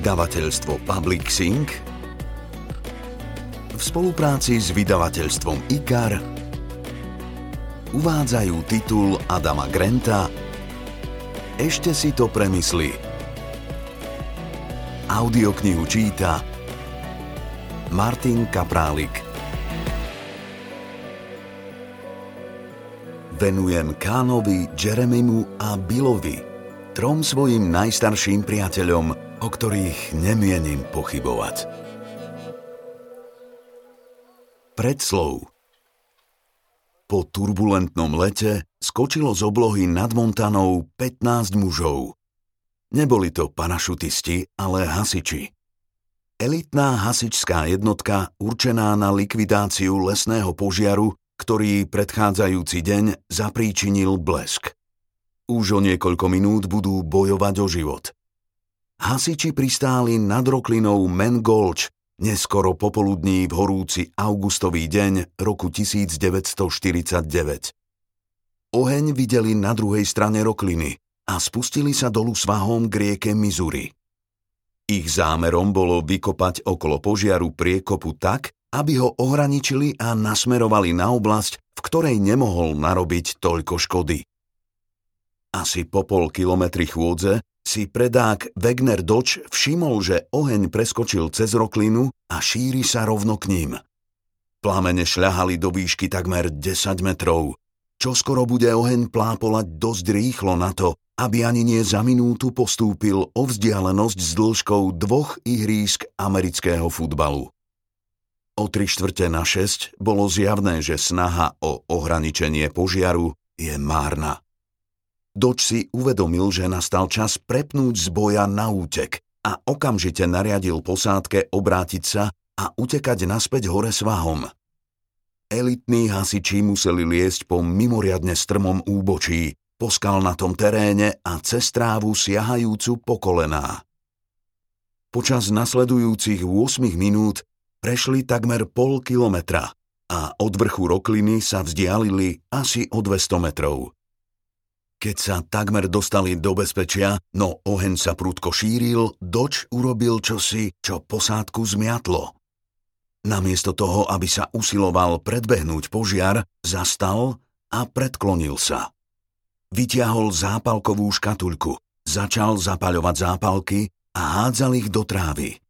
vydavateľstvo Public Sync v spolupráci s vydavateľstvom IKAR uvádzajú titul Adama Granta Ešte si to premysli. Audioknihu číta Martin Kaprálik. Venujem Kánovi, Jeremimu a Billovi – trom svojim najstarším priateľom, o ktorých nemienim pochybovať. Predslov Po turbulentnom lete skočilo z oblohy nad Montanou 15 mužov. Neboli to parašutisti, ale hasiči. Elitná hasičská jednotka určená na likvidáciu lesného požiaru, ktorý predchádzajúci deň zapríčinil blesk. Už o niekoľko minút budú bojovať o život. Hasiči pristáli nad roklinou Men Gulch, neskoro popoludní v horúci augustový deň roku 1949. Oheň videli na druhej strane rokliny a spustili sa dolu svahom k rieke Missouri. Ich zámerom bolo vykopať okolo požiaru priekopu tak, aby ho ohraničili a nasmerovali na oblasť, v ktorej nemohol narobiť toľko škody. Asi po pol kilometri chôdze si predák Wegner Dodge všimol, že oheň preskočil cez roklinu a šíri sa rovno k ním. Plamene šľahali do výšky takmer 10 metrov. Čo skoro bude oheň plápolať dosť rýchlo na to, aby ani nie za minútu postúpil o vzdialenosť s dĺžkou dvoch ihrísk amerického futbalu. O tri štvrte na šesť bolo zjavné, že snaha o ohraničenie požiaru je márna. Doč si uvedomil, že nastal čas prepnúť z boja na útek a okamžite nariadil posádke obrátiť sa a utekať naspäť hore svahom. Elitní hasiči museli liesť po mimoriadne strmom úbočí, po skalnatom teréne a cez trávu siahajúcu po kolená. Počas nasledujúcich 8 minút prešli takmer pol kilometra a od vrchu rokliny sa vzdialili asi o 200 metrov. Keď sa takmer dostali do bezpečia, no oheň sa prúdko šíril, Doč urobil čosi, čo posádku zmiatlo. Namiesto toho, aby sa usiloval predbehnúť požiar, zastal a predklonil sa. Vytiahol zápalkovú škatuľku, začal zapaľovať zápalky a hádzal ich do trávy.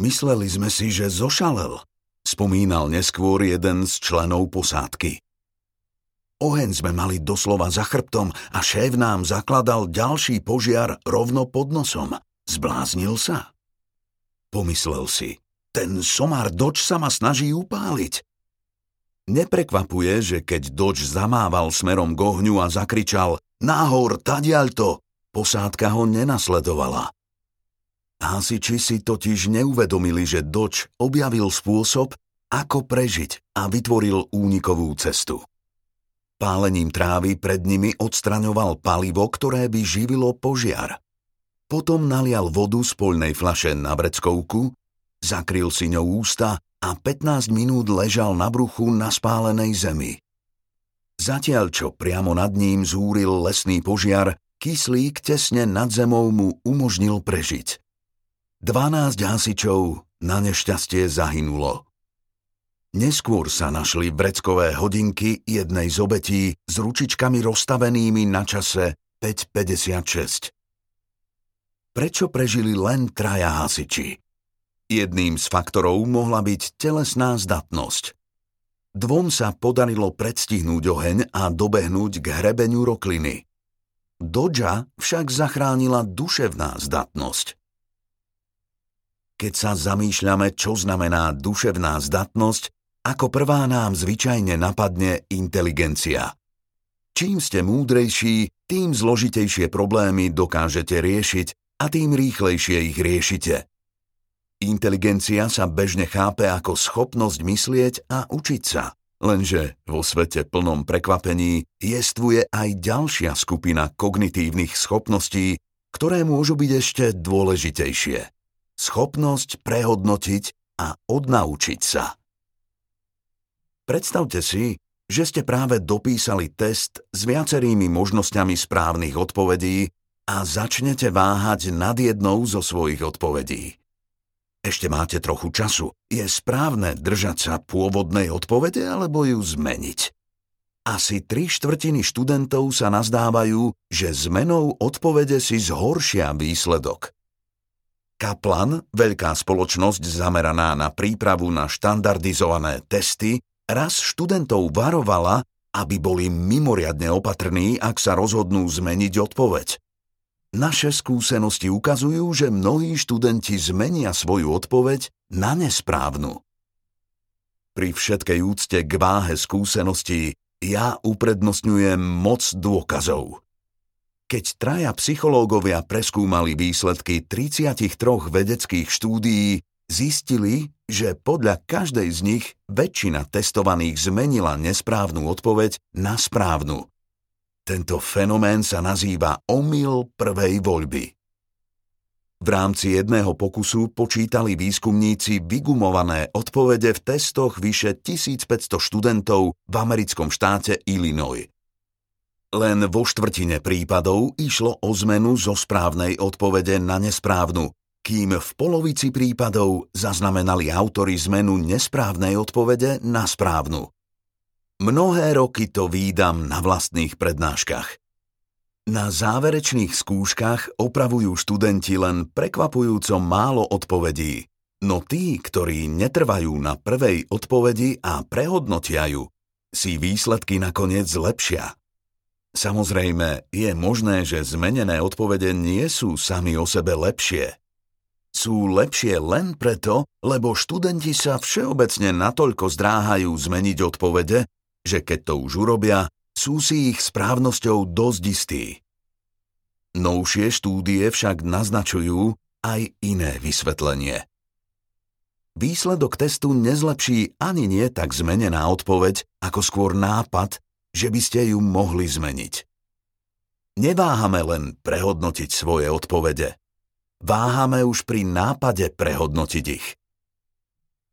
Mysleli sme si, že zošalel, spomínal neskôr jeden z členov posádky. Oheň sme mali doslova za chrbtom a šéf nám zakladal ďalší požiar rovno pod nosom. Zbláznil sa? Pomyslel si, ten somár Doč sa ma snaží upáliť. Neprekvapuje, že keď Doč zamával smerom k ohňu a zakričal Nahor, tadiaľto, posádka ho nenasledovala. Hasiči si totiž neuvedomili, že Doč objavil spôsob, ako prežiť a vytvoril únikovú cestu. Pálením trávy pred nimi odstraňoval palivo, ktoré by živilo požiar. Potom nalial vodu z poľnej flaše na vreckovku, zakryl si ňou ústa a 15 minút ležal na bruchu na spálenej zemi. Zatiaľ, čo priamo nad ním zúril lesný požiar, kyslík tesne nad zemou mu umožnil prežiť. 12 hasičov na nešťastie zahynulo. Neskôr sa našli vreckové hodinky jednej z obetí s ručičkami rozstavenými na čase 5.56. Prečo prežili len traja hasiči? Jedným z faktorov mohla byť telesná zdatnosť. Dvom sa podarilo predstihnúť oheň a dobehnúť k hrebeniu rokliny. Dodža však zachránila duševná zdatnosť. Keď sa zamýšľame, čo znamená duševná zdatnosť, ako prvá nám zvyčajne napadne inteligencia. Čím ste múdrejší, tým zložitejšie problémy dokážete riešiť a tým rýchlejšie ich riešite. Inteligencia sa bežne chápe ako schopnosť myslieť a učiť sa. Lenže vo svete plnom prekvapení jestvuje aj ďalšia skupina kognitívnych schopností, ktoré môžu byť ešte dôležitejšie. Schopnosť prehodnotiť a odnaučiť sa. Predstavte si, že ste práve dopísali test s viacerými možnosťami správnych odpovedí a začnete váhať nad jednou zo svojich odpovedí. Ešte máte trochu času. Je správne držať sa pôvodnej odpovede alebo ju zmeniť? Asi tri štvrtiny študentov sa nazdávajú, že zmenou odpovede si zhoršia výsledok. Kaplan, veľká spoločnosť zameraná na prípravu na štandardizované testy, raz študentov varovala, aby boli mimoriadne opatrní, ak sa rozhodnú zmeniť odpoveď. Naše skúsenosti ukazujú, že mnohí študenti zmenia svoju odpoveď na nesprávnu. Pri všetkej úcte k váhe skúseností ja uprednostňujem moc dôkazov. Keď traja psychológovia preskúmali výsledky 33 vedeckých štúdií, zistili, že podľa každej z nich väčšina testovaných zmenila nesprávnu odpoveď na správnu. Tento fenomén sa nazýva omyl prvej voľby. V rámci jedného pokusu počítali výskumníci vygumované odpovede v testoch vyše 1500 študentov v americkom štáte Illinois. Len vo štvrtine prípadov išlo o zmenu zo správnej odpovede na nesprávnu, kým v polovici prípadov zaznamenali autory zmenu nesprávnej odpovede na správnu. Mnohé roky to výdam na vlastných prednáškach. Na záverečných skúškach opravujú študenti len prekvapujúco málo odpovedí, no tí, ktorí netrvajú na prvej odpovedi a prehodnotia ju, si výsledky nakoniec zlepšia. Samozrejme, je možné, že zmenené odpovede nie sú sami o sebe lepšie. Sú lepšie len preto, lebo študenti sa všeobecne natoľko zdráhajú zmeniť odpovede, že keď to už urobia, sú si ich správnosťou dosť istí. Novšie štúdie však naznačujú aj iné vysvetlenie. Výsledok testu nezlepší ani nie tak zmenená odpoveď, ako skôr nápad, že by ste ju mohli zmeniť. Neváhame len prehodnotiť svoje odpovede. Váhame už pri nápade prehodnotiť ich.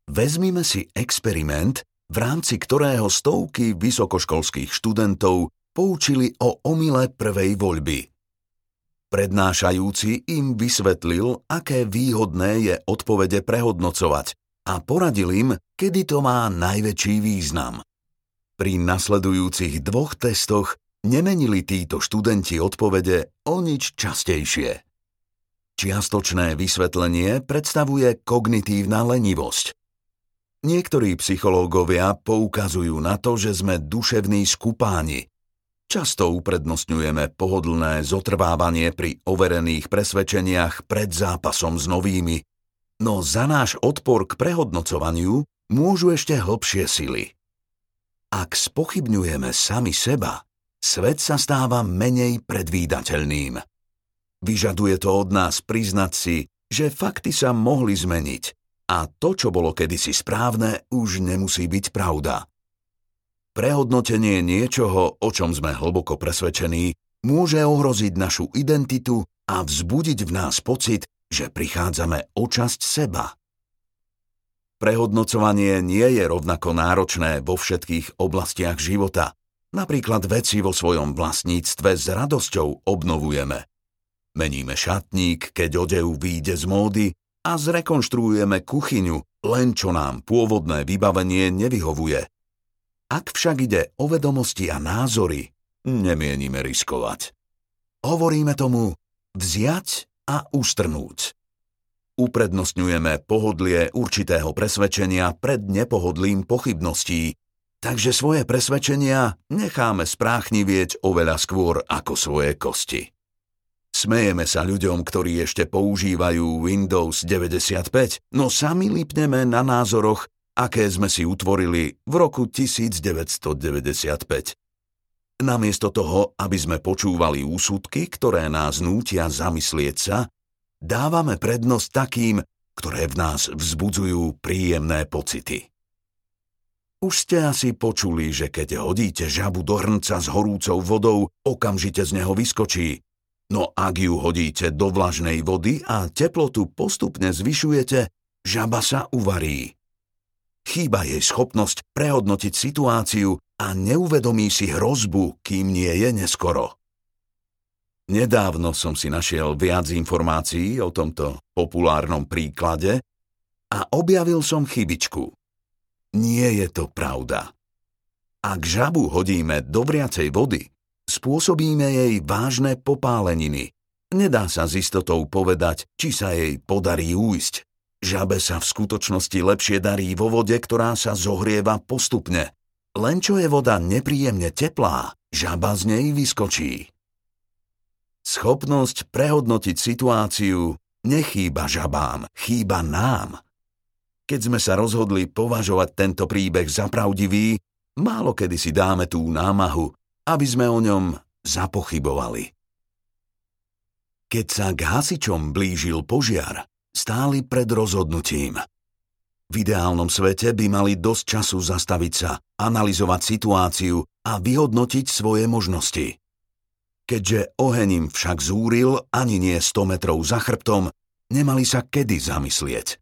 Vezmime si experiment, v rámci ktorého stovky vysokoškolských študentov poučili o omyle prvej voľby. Prednášajúci im vysvetlil, aké výhodné je odpovede prehodnocovať a poradil im, kedy to má najväčší význam. Pri nasledujúcich dvoch testoch nemenili títo študenti odpovede o nič častejšie. Čiastočné vysvetlenie predstavuje kognitívna lenivosť. Niektorí psychológovia poukazujú na to, že sme duševní skupáni. Často uprednostňujeme pohodlné zotrvávanie pri overených presvedčeniach pred zápasom s novými, no za náš odpor k prehodnocovaniu môžu ešte hlbšie sily. Ak spochybňujeme sami seba, svet sa stáva menej predvídateľným. Vyžaduje to od nás priznať si, že fakty sa mohli zmeniť a to, čo bolo kedysi správne, už nemusí byť pravda. Prehodnotenie niečoho, o čom sme hlboko presvedčení, môže ohroziť našu identitu a vzbudiť v nás pocit, že prichádzame o časť seba. Prehodnocovanie nie je rovnako náročné vo všetkých oblastiach života. Napríklad veci vo svojom vlastníctve s radosťou obnovujeme. Meníme šatník, keď odev výjde z módy a zrekonštruujeme kuchyňu, len čo nám pôvodné vybavenie nevyhovuje. Ak však ide o vedomosti a názory, nemienime riskovať. Hovoríme tomu vziať a ustrnúť. Uprednostňujeme pohodlie určitého presvedčenia pred nepohodlím pochybností, takže svoje presvedčenia necháme spráchnivieť oveľa skôr ako svoje kosti. Smejeme sa ľuďom, ktorí ešte používajú Windows 95, no sami lipneme na názoroch, aké sme si utvorili v roku 1995. Namiesto toho, aby sme počúvali úsudky, ktoré nás nútia zamyslieť sa, dávame prednosť takým, ktoré v nás vzbudzujú príjemné pocity. Už ste asi počuli, že keď hodíte žabu do hrnca s horúcou vodou, okamžite z neho vyskočí, No ak ju hodíte do vlažnej vody a teplotu postupne zvyšujete, žaba sa uvarí. Chýba jej schopnosť prehodnotiť situáciu a neuvedomí si hrozbu, kým nie je neskoro. Nedávno som si našiel viac informácií o tomto populárnom príklade a objavil som chybičku. Nie je to pravda. Ak žabu hodíme do vriacej vody, spôsobíme jej vážne popáleniny. Nedá sa s istotou povedať, či sa jej podarí újsť. Žabe sa v skutočnosti lepšie darí vo vode, ktorá sa zohrieva postupne. Len čo je voda nepríjemne teplá, žaba z nej vyskočí. Schopnosť prehodnotiť situáciu nechýba žabám, chýba nám. Keď sme sa rozhodli považovať tento príbeh za pravdivý, málo kedy si dáme tú námahu, aby sme o ňom zapochybovali. Keď sa k hasičom blížil požiar, stáli pred rozhodnutím. V ideálnom svete by mali dosť času zastaviť sa, analyzovať situáciu a vyhodnotiť svoje možnosti. Keďže oheň im však zúril ani nie 100 metrov za chrbtom, nemali sa kedy zamyslieť.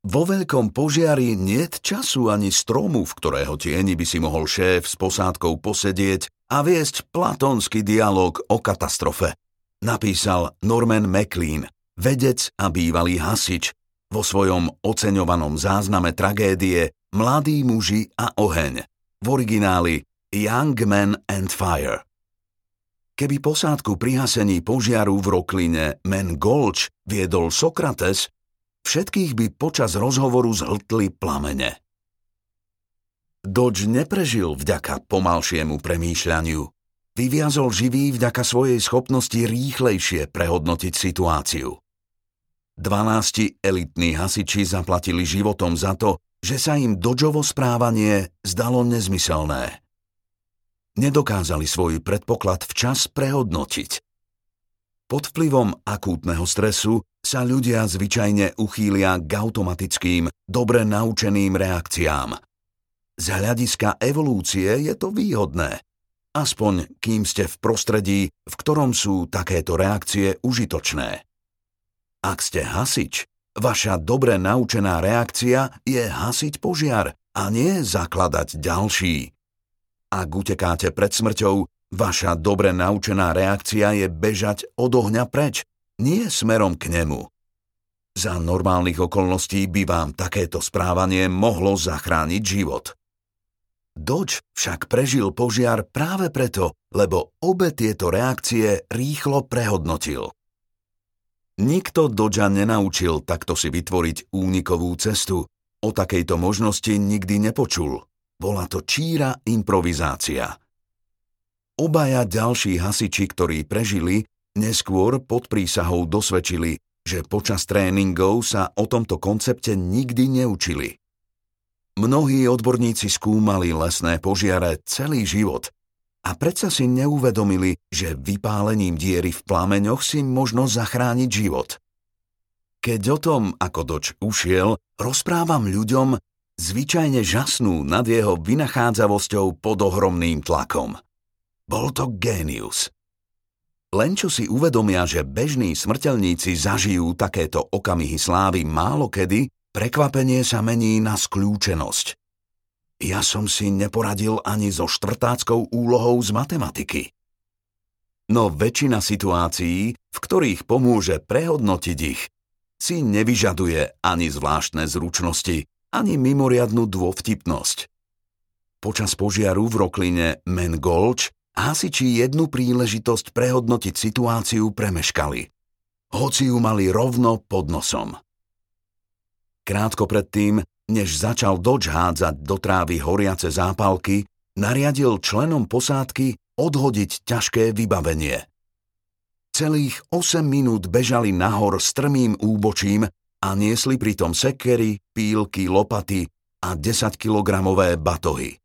Vo veľkom požiari niet času ani stromu, v ktorého tieni by si mohol šéf s posádkou posedieť a viesť platónsky dialog o katastrofe. Napísal Norman MacLean, vedec a bývalý hasič, vo svojom oceňovanom zázname tragédie Mladí muži a oheň, v origináli Young Men and Fire. Keby posádku pri hasení požiaru v Rokline Men Gulch viedol Sokrates, všetkých by počas rozhovoru zhltli plamene. Dodge neprežil vďaka pomalšiemu premýšľaniu. Vyviazol živý vďaka svojej schopnosti rýchlejšie prehodnotiť situáciu. 12 elitní hasiči zaplatili životom za to, že sa im Dodžovo správanie zdalo nezmyselné nedokázali svoj predpoklad včas prehodnotiť. Pod vplyvom akútneho stresu sa ľudia zvyčajne uchýlia k automatickým, dobre naučeným reakciám. Z hľadiska evolúcie je to výhodné, aspoň kým ste v prostredí, v ktorom sú takéto reakcie užitočné. Ak ste hasič, vaša dobre naučená reakcia je hasiť požiar a nie zakladať ďalší. Ak utekáte pred smrťou, vaša dobre naučená reakcia je bežať od ohňa preč, nie smerom k nemu. Za normálnych okolností by vám takéto správanie mohlo zachrániť život. Dodge však prežil požiar práve preto, lebo obe tieto reakcie rýchlo prehodnotil. Nikto Dodža nenaučil takto si vytvoriť únikovú cestu. O takejto možnosti nikdy nepočul. Bola to číra improvizácia. Obaja ďalší hasiči, ktorí prežili, neskôr pod prísahou dosvedčili, že počas tréningov sa o tomto koncepte nikdy neučili. Mnohí odborníci skúmali lesné požiare celý život a predsa si neuvedomili, že vypálením diery v plameňoch si možno zachrániť život. Keď o tom, ako doč ušiel, rozprávam ľuďom, zvyčajne žasnú nad jeho vynachádzavosťou pod ohromným tlakom. Bol to génius. Len čo si uvedomia, že bežní smrteľníci zažijú takéto okamihy slávy málo kedy, prekvapenie sa mení na skľúčenosť. Ja som si neporadil ani so štvrtáckou úlohou z matematiky. No väčšina situácií, v ktorých pomôže prehodnotiť ich, si nevyžaduje ani zvláštne zručnosti, ani mimoriadnú dôvtipnosť. Počas požiaru v Rokline Men Gulch hasiči jednu príležitosť prehodnotiť situáciu premeškali. Hoci ju mali rovno pod nosom. Krátko predtým, než začal Dodge hádzať do trávy horiace zápalky, nariadil členom posádky odhodiť ťažké vybavenie. Celých 8 minút bežali nahor strmým úbočím a niesli pritom sekery, pílky, lopaty a 10-kilogramové batohy.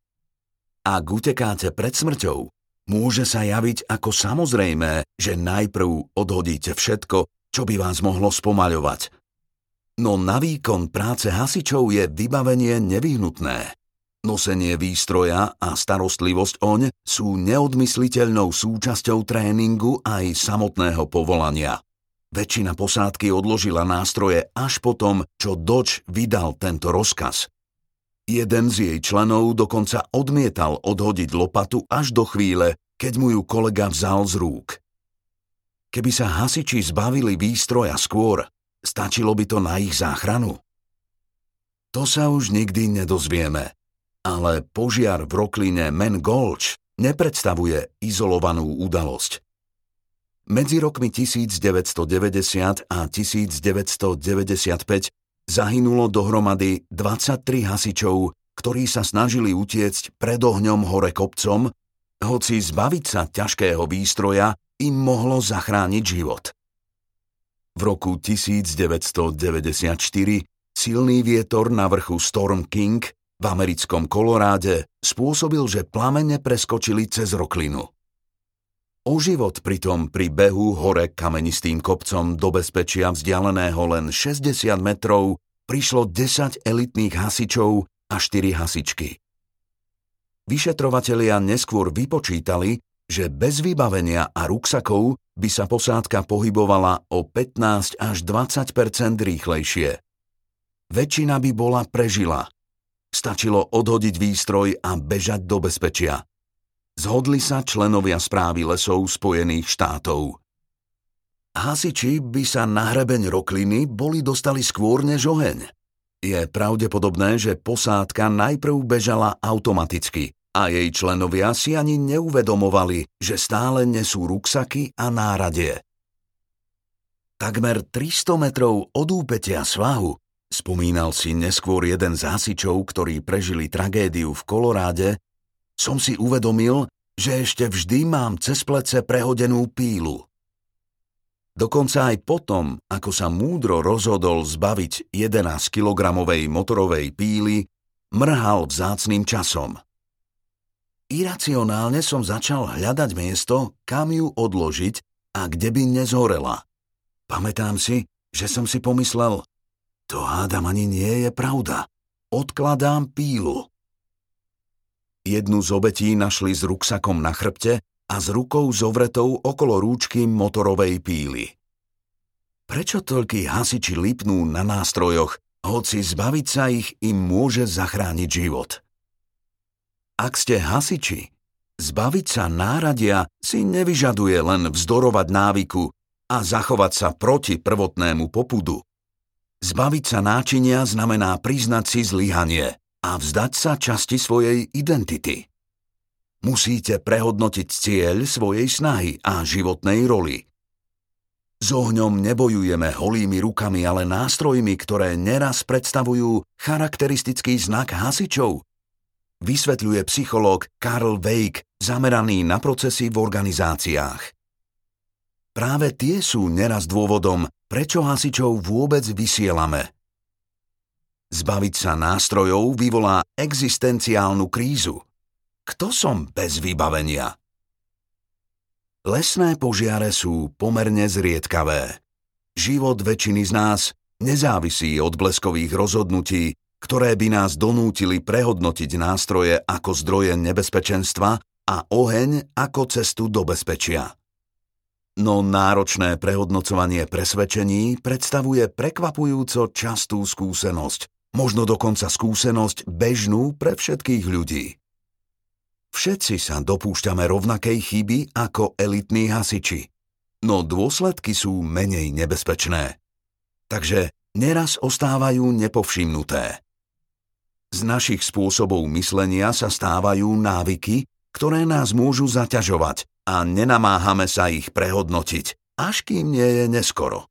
Ak utekáte pred smrťou, môže sa javiť ako samozrejmé, že najprv odhodíte všetko, čo by vás mohlo spomaľovať. No na výkon práce hasičov je vybavenie nevyhnutné. Nosenie výstroja a starostlivosť oň sú neodmysliteľnou súčasťou tréningu aj samotného povolania. Väčšina posádky odložila nástroje až potom, čo Dodge vydal tento rozkaz. Jeden z jej členov dokonca odmietal odhodiť lopatu až do chvíle, keď mu ju kolega vzal z rúk. Keby sa hasiči zbavili výstroja skôr, stačilo by to na ich záchranu? To sa už nikdy nedozvieme, ale požiar v rokline Men Gulch nepredstavuje izolovanú udalosť. Medzi rokmi 1990 a 1995 zahynulo dohromady 23 hasičov, ktorí sa snažili utiecť pred ohňom hore kopcom, hoci zbaviť sa ťažkého výstroja im mohlo zachrániť život. V roku 1994 silný vietor na vrchu Storm King v americkom Koloráde spôsobil, že plamene preskočili cez roklinu. O život pritom pri behu hore kamenistým kopcom do bezpečia vzdialeného len 60 metrov prišlo 10 elitných hasičov a 4 hasičky. Vyšetrovatelia neskôr vypočítali, že bez vybavenia a ruksakov by sa posádka pohybovala o 15 až 20% rýchlejšie. Väčšina by bola prežila. Stačilo odhodiť výstroj a bežať do bezpečia. Zhodli sa členovia správy lesov Spojených štátov. Hasiči by sa na hrebeň rokliny boli dostali skôr než oheň. Je pravdepodobné, že posádka najprv bežala automaticky a jej členovia si ani neuvedomovali, že stále nesú ruksaky a náradie. Takmer 300 metrov od úpetia svahu, spomínal si neskôr jeden z hasičov, ktorí prežili tragédiu v Koloráde, som si uvedomil, že ešte vždy mám cez plece prehodenú pílu. Dokonca aj potom, ako sa múdro rozhodol zbaviť 11-kilogramovej motorovej píly, mrhal vzácným časom. Iracionálne som začal hľadať miesto, kam ju odložiť a kde by nezhorela. Pamätám si, že som si pomyslel, to hádam ani nie je pravda. Odkladám pílu. Jednu z obetí našli s ruksakom na chrbte a s rukou zovretou okolo rúčky motorovej píly. Prečo toľkí hasiči lipnú na nástrojoch, hoci zbaviť sa ich im môže zachrániť život? Ak ste hasiči, zbaviť sa náradia si nevyžaduje len vzdorovať návyku a zachovať sa proti prvotnému popudu. Zbaviť sa náčinia znamená priznať si zlyhanie a vzdať sa časti svojej identity. Musíte prehodnotiť cieľ svojej snahy a životnej roli. S ohňom nebojujeme holými rukami, ale nástrojmi, ktoré neraz predstavujú charakteristický znak hasičov – vysvetľuje psychológ Karl Weig, zameraný na procesy v organizáciách. Práve tie sú neraz dôvodom, prečo hasičov vôbec vysielame. Zbaviť sa nástrojov vyvolá existenciálnu krízu. Kto som bez vybavenia? Lesné požiare sú pomerne zriedkavé. Život väčšiny z nás nezávisí od bleskových rozhodnutí, ktoré by nás donútili prehodnotiť nástroje ako zdroje nebezpečenstva a oheň ako cestu do bezpečia. No náročné prehodnocovanie presvedčení predstavuje prekvapujúco častú skúsenosť, možno dokonca skúsenosť bežnú pre všetkých ľudí. Všetci sa dopúšťame rovnakej chyby ako elitní hasiči, no dôsledky sú menej nebezpečné. Takže neraz ostávajú nepovšimnuté. Z našich spôsobov myslenia sa stávajú návyky, ktoré nás môžu zaťažovať a nenamáhame sa ich prehodnotiť, až kým nie je neskoro.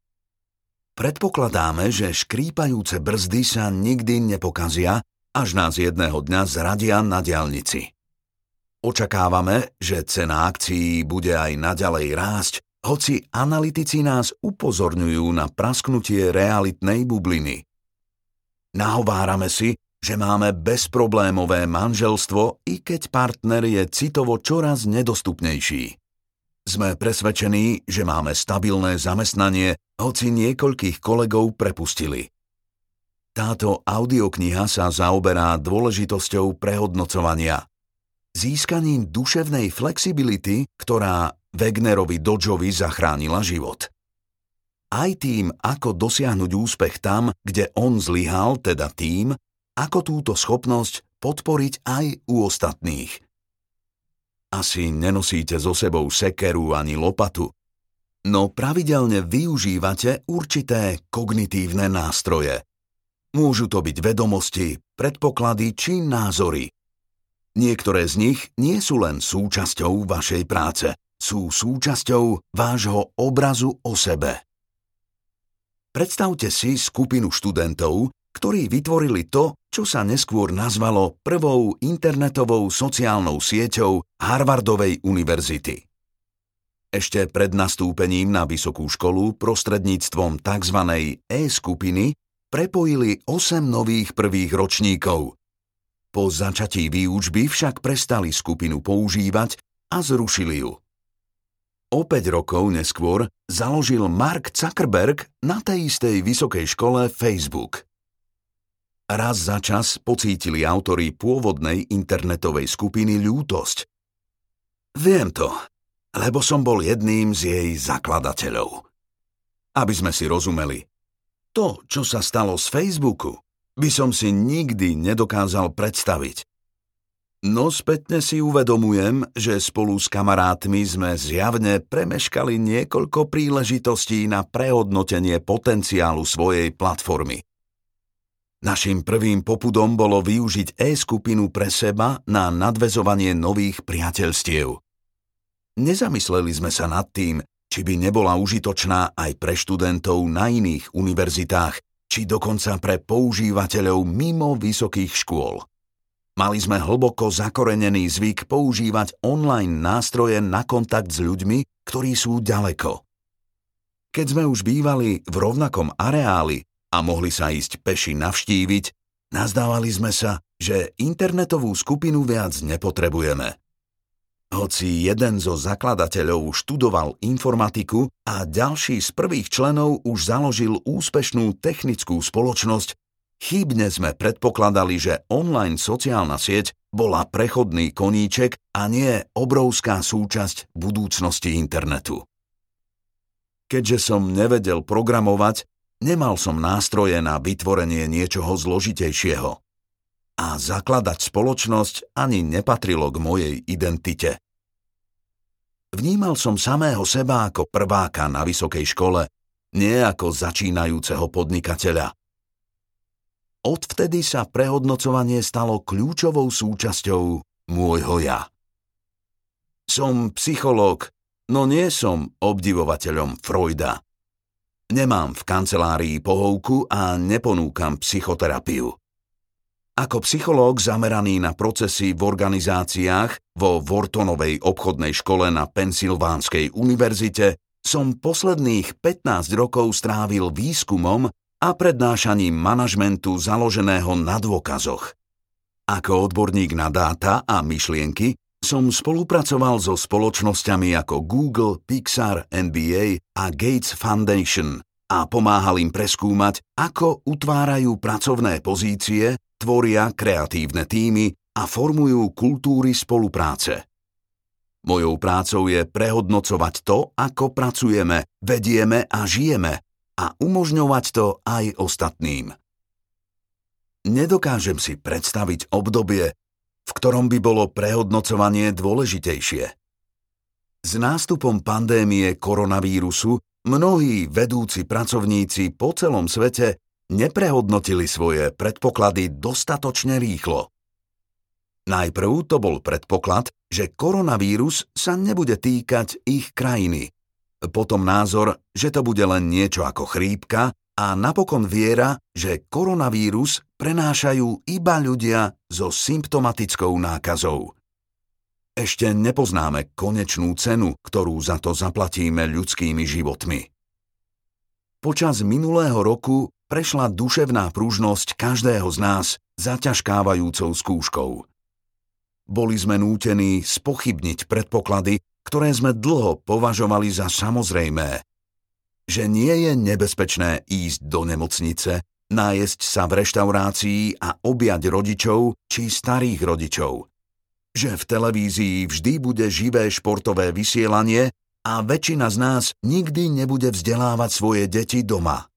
Predpokladáme, že škrípajúce brzdy sa nikdy nepokazia, až nás jedného dňa zradia na diálnici. Očakávame, že cena akcií bude aj naďalej rásť, hoci analytici nás upozorňujú na prasknutie realitnej bubliny. Nahovárame si, že máme bezproblémové manželstvo, i keď partner je citovo čoraz nedostupnejší. Sme presvedčení, že máme stabilné zamestnanie, hoci niekoľkých kolegov prepustili. Táto audiokniha sa zaoberá dôležitosťou prehodnocovania. Získaním duševnej flexibility, ktorá Wegnerovi Dodžovi zachránila život. Aj tým, ako dosiahnuť úspech tam, kde on zlyhal, teda tým, ako túto schopnosť podporiť aj u ostatných. Asi nenosíte so sebou sekeru ani lopatu. no pravidelne využívate určité kognitívne nástroje. Môžu to byť vedomosti, predpoklady či názory. Niektoré z nich nie sú len súčasťou vašej práce, sú súčasťou vášho obrazu o sebe. Predstavte si skupinu študentov, ktorí vytvorili to, čo sa neskôr nazvalo prvou internetovou sociálnou sieťou Harvardovej univerzity. Ešte pred nastúpením na vysokú školu prostredníctvom tzv. e-skupiny prepojili 8 nových prvých ročníkov. Po začatí výučby však prestali skupinu používať a zrušili ju. O 5 rokov neskôr založil Mark Zuckerberg na tej istej vysokej škole Facebook. Raz za čas pocítili autori pôvodnej internetovej skupiny ľútosť. Viem to, lebo som bol jedným z jej zakladateľov. Aby sme si rozumeli, to, čo sa stalo z Facebooku, by som si nikdy nedokázal predstaviť. No spätne si uvedomujem, že spolu s kamarátmi sme zjavne premeškali niekoľko príležitostí na prehodnotenie potenciálu svojej platformy. Našim prvým popudom bolo využiť e-skupinu pre seba na nadvezovanie nových priateľstiev. Nezamysleli sme sa nad tým, či by nebola užitočná aj pre študentov na iných univerzitách, či dokonca pre používateľov mimo vysokých škôl. Mali sme hlboko zakorenený zvyk používať online nástroje na kontakt s ľuďmi, ktorí sú ďaleko. Keď sme už bývali v rovnakom areáli, a mohli sa ísť peši navštíviť, nazdávali sme sa, že internetovú skupinu viac nepotrebujeme. Hoci jeden zo zakladateľov študoval informatiku a ďalší z prvých členov už založil úspešnú technickú spoločnosť, chybne sme predpokladali, že online sociálna sieť bola prechodný koníček a nie obrovská súčasť budúcnosti internetu. Keďže som nevedel programovať, Nemal som nástroje na vytvorenie niečoho zložitejšieho. A zakladať spoločnosť ani nepatrilo k mojej identite. Vnímal som samého seba ako prváka na vysokej škole, nie ako začínajúceho podnikateľa. Odvtedy sa prehodnocovanie stalo kľúčovou súčasťou môjho ja. Som psychológ, no nie som obdivovateľom Freuda. Nemám v kancelárii pohovku a neponúkam psychoterapiu. Ako psychológ zameraný na procesy v organizáciách vo Vortonovej obchodnej škole na Pensylvánskej univerzite som posledných 15 rokov strávil výskumom a prednášaním manažmentu založeného na dôkazoch. Ako odborník na dáta a myšlienky som spolupracoval so spoločnosťami ako Google, Pixar, NBA a Gates Foundation a pomáhal im preskúmať, ako utvárajú pracovné pozície, tvoria kreatívne týmy a formujú kultúry spolupráce. Mojou prácou je prehodnocovať to, ako pracujeme, vedieme a žijeme a umožňovať to aj ostatným. Nedokážem si predstaviť obdobie, v ktorom by bolo prehodnocovanie dôležitejšie. S nástupom pandémie koronavírusu mnohí vedúci pracovníci po celom svete neprehodnotili svoje predpoklady dostatočne rýchlo. Najprv to bol predpoklad, že koronavírus sa nebude týkať ich krajiny. Potom názor, že to bude len niečo ako chrípka a napokon viera, že koronavírus prenášajú iba ľudia so symptomatickou nákazou. Ešte nepoznáme konečnú cenu, ktorú za to zaplatíme ľudskými životmi. Počas minulého roku prešla duševná pružnosť každého z nás zaťažkávajúcou skúškou. Boli sme nútení spochybniť predpoklady, ktoré sme dlho považovali za samozrejmé, že nie je nebezpečné ísť do nemocnice, nájsť sa v reštaurácii a objať rodičov či starých rodičov. Že v televízii vždy bude živé športové vysielanie a väčšina z nás nikdy nebude vzdelávať svoje deti doma.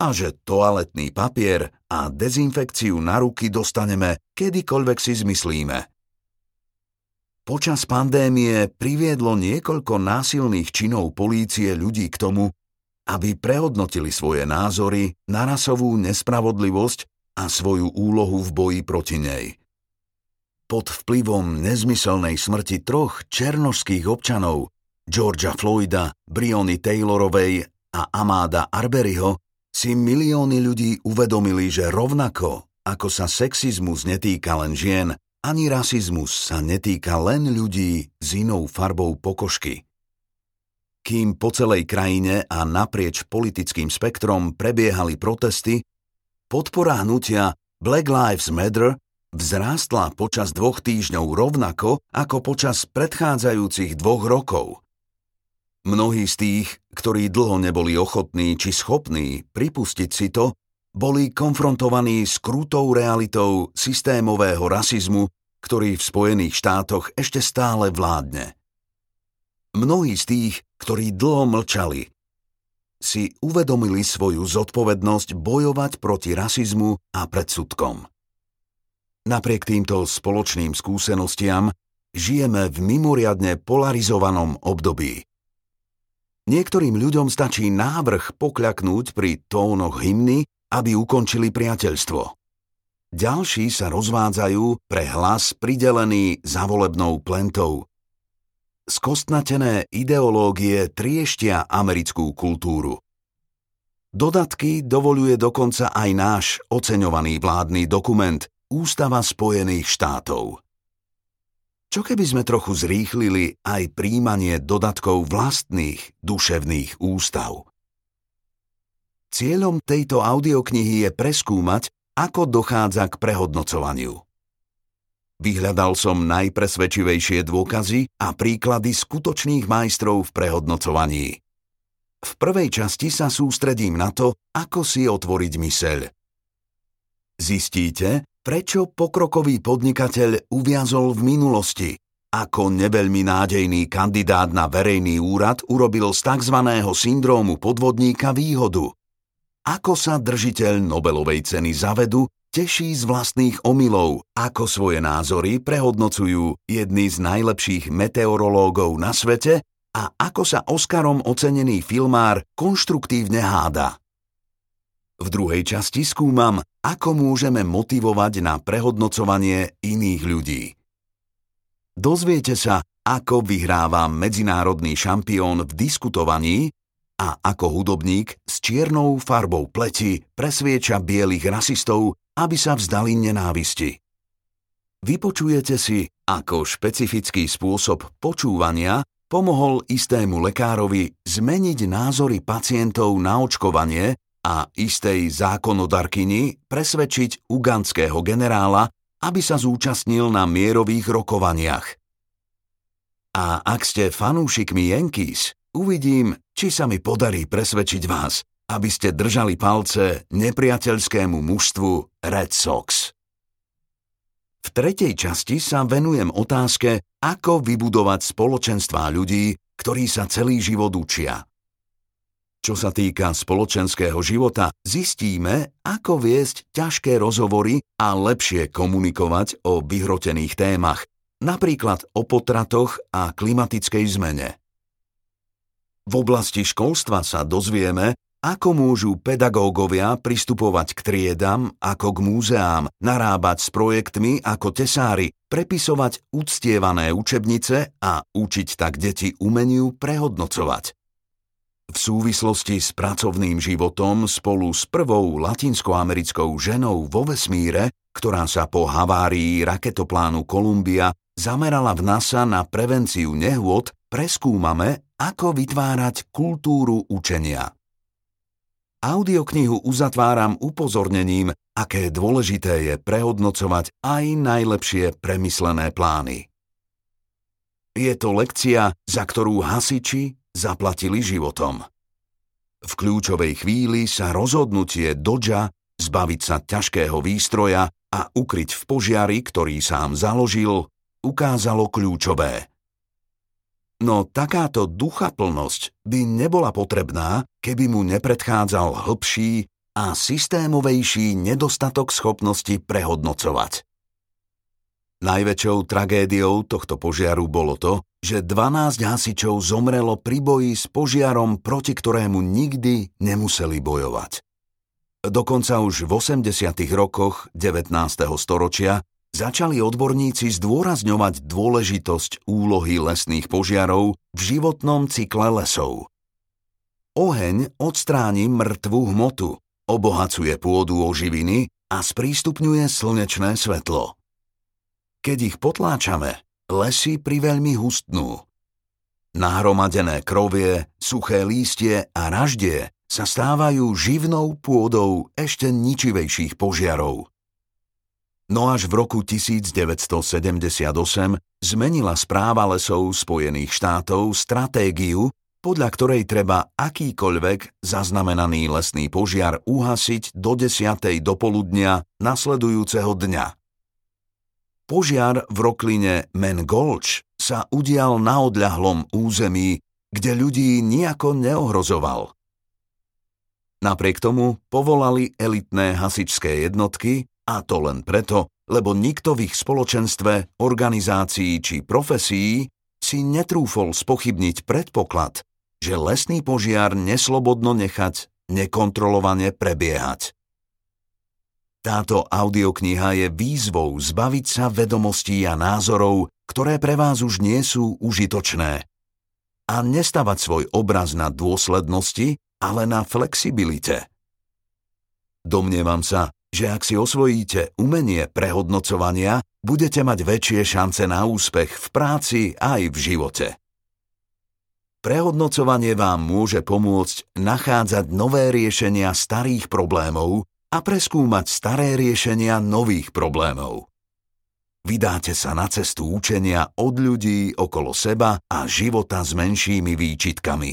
A že toaletný papier a dezinfekciu na ruky dostaneme, kedykoľvek si zmyslíme. počas pandémie priviedlo niekoľko násilných činov polície ľudí k tomu, aby prehodnotili svoje názory na rasovú nespravodlivosť a svoju úlohu v boji proti nej. Pod vplyvom nezmyselnej smrti troch černožských občanov, Georgia Floyda, Briony Taylorovej a Amáda Arberyho, si milióny ľudí uvedomili, že rovnako ako sa sexizmus netýka len žien, ani rasizmus sa netýka len ľudí s inou farbou pokožky. Kým po celej krajine a naprieč politickým spektrom prebiehali protesty, podpora hnutia Black Lives Matter vzrástla počas dvoch týždňov rovnako ako počas predchádzajúcich dvoch rokov. Mnohí z tých, ktorí dlho neboli ochotní či schopní pripustiť si to, boli konfrontovaní s krútou realitou systémového rasizmu, ktorý v Spojených štátoch ešte stále vládne. Mnohí z tých, ktorí dlho mlčali, si uvedomili svoju zodpovednosť bojovať proti rasizmu a predsudkom. Napriek týmto spoločným skúsenostiam žijeme v mimoriadne polarizovanom období. Niektorým ľuďom stačí návrh pokľaknúť pri tónoch hymny, aby ukončili priateľstvo. Ďalší sa rozvádzajú pre hlas pridelený zavolebnou plentou. Skostnatené ideológie trieštia americkú kultúru. Dodatky dovoluje dokonca aj náš oceňovaný vládny dokument – Ústava Spojených štátov. Čo keby sme trochu zrýchlili aj príjmanie dodatkov vlastných duševných ústav? Cieľom tejto audioknihy je preskúmať, ako dochádza k prehodnocovaniu. Vyhľadal som najpresvedčivejšie dôkazy a príklady skutočných majstrov v prehodnocovaní. V prvej časti sa sústredím na to, ako si otvoriť myseľ. Zistíte, Prečo pokrokový podnikateľ uviazol v minulosti? Ako neveľmi nádejný kandidát na verejný úrad urobil z tzv. syndrómu podvodníka výhodu? Ako sa držiteľ Nobelovej ceny za vedu teší z vlastných omylov, ako svoje názory prehodnocujú jedni z najlepších meteorológov na svete a ako sa Oscarom ocenený filmár konštruktívne háda. V druhej časti skúmam, ako môžeme motivovať na prehodnocovanie iných ľudí. Dozviete sa, ako vyhráva medzinárodný šampión v diskutovaní a ako hudobník s čiernou farbou pleti presvieča bielých rasistov, aby sa vzdali nenávisti. Vypočujete si, ako špecifický spôsob počúvania pomohol istému lekárovi zmeniť názory pacientov na očkovanie a istej zákonodarkyni presvedčiť ugandského generála, aby sa zúčastnil na mierových rokovaniach. A ak ste fanúšikmi Yankees, uvidím, či sa mi podarí presvedčiť vás, aby ste držali palce nepriateľskému mužstvu Red Sox. V tretej časti sa venujem otázke, ako vybudovať spoločenstvá ľudí, ktorí sa celý život učia – čo sa týka spoločenského života, zistíme, ako viesť ťažké rozhovory a lepšie komunikovať o vyhrotených témach, napríklad o potratoch a klimatickej zmene. V oblasti školstva sa dozvieme, ako môžu pedagógovia pristupovať k triedam ako k múzeám, narábať s projektmi ako tesári, prepisovať uctievané učebnice a učiť tak deti umeniu prehodnocovať. V súvislosti s pracovným životom spolu s prvou latinskoamerickou ženou vo vesmíre, ktorá sa po havárii raketoplánu Columbia zamerala v NASA na prevenciu nehôd, preskúmame, ako vytvárať kultúru učenia. Audioknihu uzatváram upozornením, aké dôležité je prehodnocovať aj najlepšie premyslené plány. Je to lekcia, za ktorú hasiči, zaplatili životom. V kľúčovej chvíli sa rozhodnutie Dodža zbaviť sa ťažkého výstroja a ukryť v požiari, ktorý sám založil, ukázalo kľúčové. No takáto duchaplnosť by nebola potrebná, keby mu nepredchádzal hlbší a systémovejší nedostatok schopnosti prehodnocovať. Najväčšou tragédiou tohto požiaru bolo to, že 12 hasičov zomrelo pri boji s požiarom, proti ktorému nikdy nemuseli bojovať. Dokonca už v 80. rokoch 19. storočia začali odborníci zdôrazňovať dôležitosť úlohy lesných požiarov v životnom cykle lesov. Oheň odstráni mŕtvú hmotu, obohacuje pôdu o živiny a sprístupňuje slnečné svetlo. Keď ich potláčame, lesy priveľmi hustnú. Nahromadené krovie, suché lístie a raždie sa stávajú živnou pôdou ešte ničivejších požiarov. No až v roku 1978 zmenila správa lesov Spojených štátov stratégiu, podľa ktorej treba akýkoľvek zaznamenaný lesný požiar uhasiť do 10. dopoludnia nasledujúceho dňa. Požiar v rokline Men Gulch sa udial na odľahlom území, kde ľudí nejako neohrozoval. Napriek tomu povolali elitné hasičské jednotky a to len preto, lebo nikto v ich spoločenstve, organizácií či profesí si netrúfol spochybniť predpoklad, že lesný požiar neslobodno nechať nekontrolovane prebiehať. Táto audiokniha je výzvou zbaviť sa vedomostí a názorov, ktoré pre vás už nie sú užitočné. A nestavať svoj obraz na dôslednosti, ale na flexibilite. Domnievam sa, že ak si osvojíte umenie prehodnocovania, budete mať väčšie šance na úspech v práci aj v živote. Prehodnocovanie vám môže pomôcť nachádzať nové riešenia starých problémov a preskúmať staré riešenia nových problémov. Vydáte sa na cestu učenia od ľudí okolo seba a života s menšími výčitkami.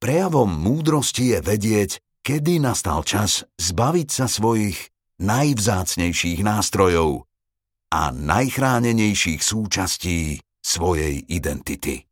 Prejavom múdrosti je vedieť, kedy nastal čas zbaviť sa svojich najvzácnejších nástrojov a najchránenejších súčastí svojej identity.